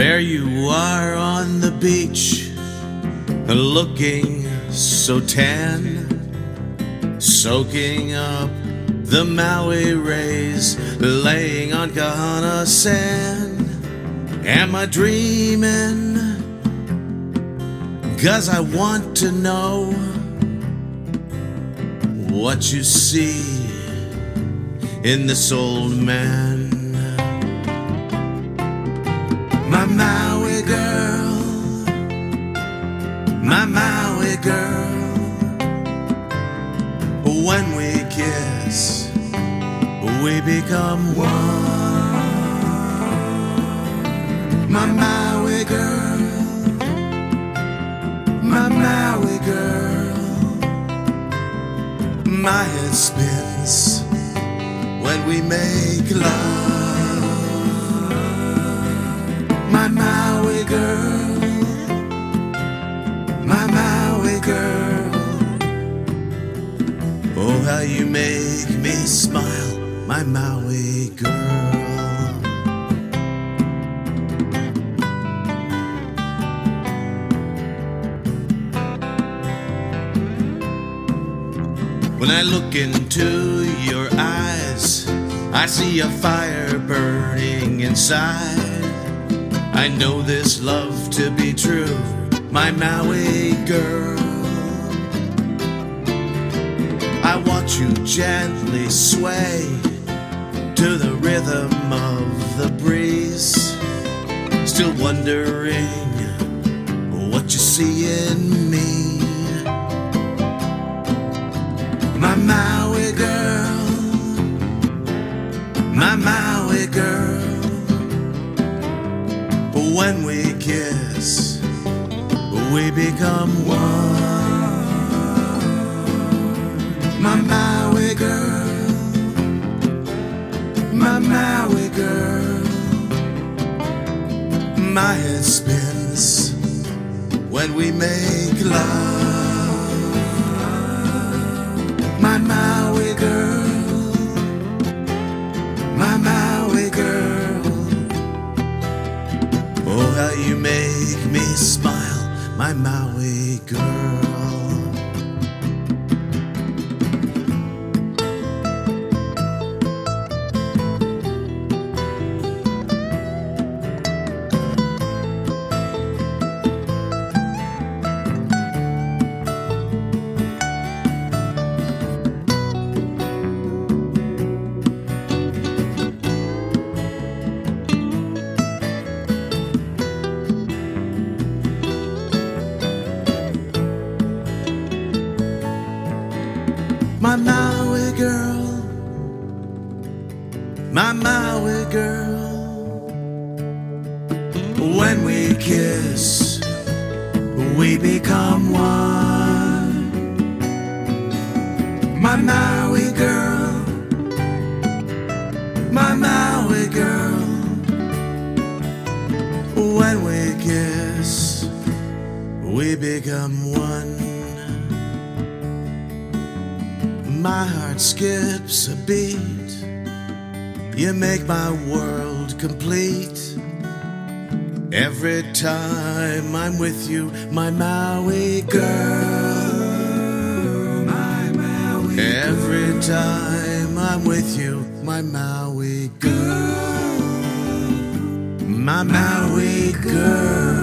There you are on the beach, looking so tan, soaking up the Maui rays, laying on Kahana sand. Am I dreaming? Cause I want to know what you see in this old man. My Maui girl. When we kiss, we become one. My Maui girl, my Maui girl. My head spins when we make love. My Maui girl, Oh, how you make me smile, my Maui girl. When I look into your eyes, I see a fire burning inside. I know this love to be true, my Maui girl. You gently sway to the rhythm of the breeze, still wondering what you see in me. My Maui girl, my Maui girl. When we kiss, we become one. My Maui girl, my Maui girl. My head spins when we make love. My Maui girl, my Maui girl. Oh, how you make me smile, my Maui girl. My Maui girl. When we kiss, we become one. My Maui girl, my Maui girl. When we kiss, we become one. My heart skips a beat. You make my world complete. Every time I'm with you, my Maui girl. My Maui girl. Every time I'm with you, my Maui girl. My Maui girl.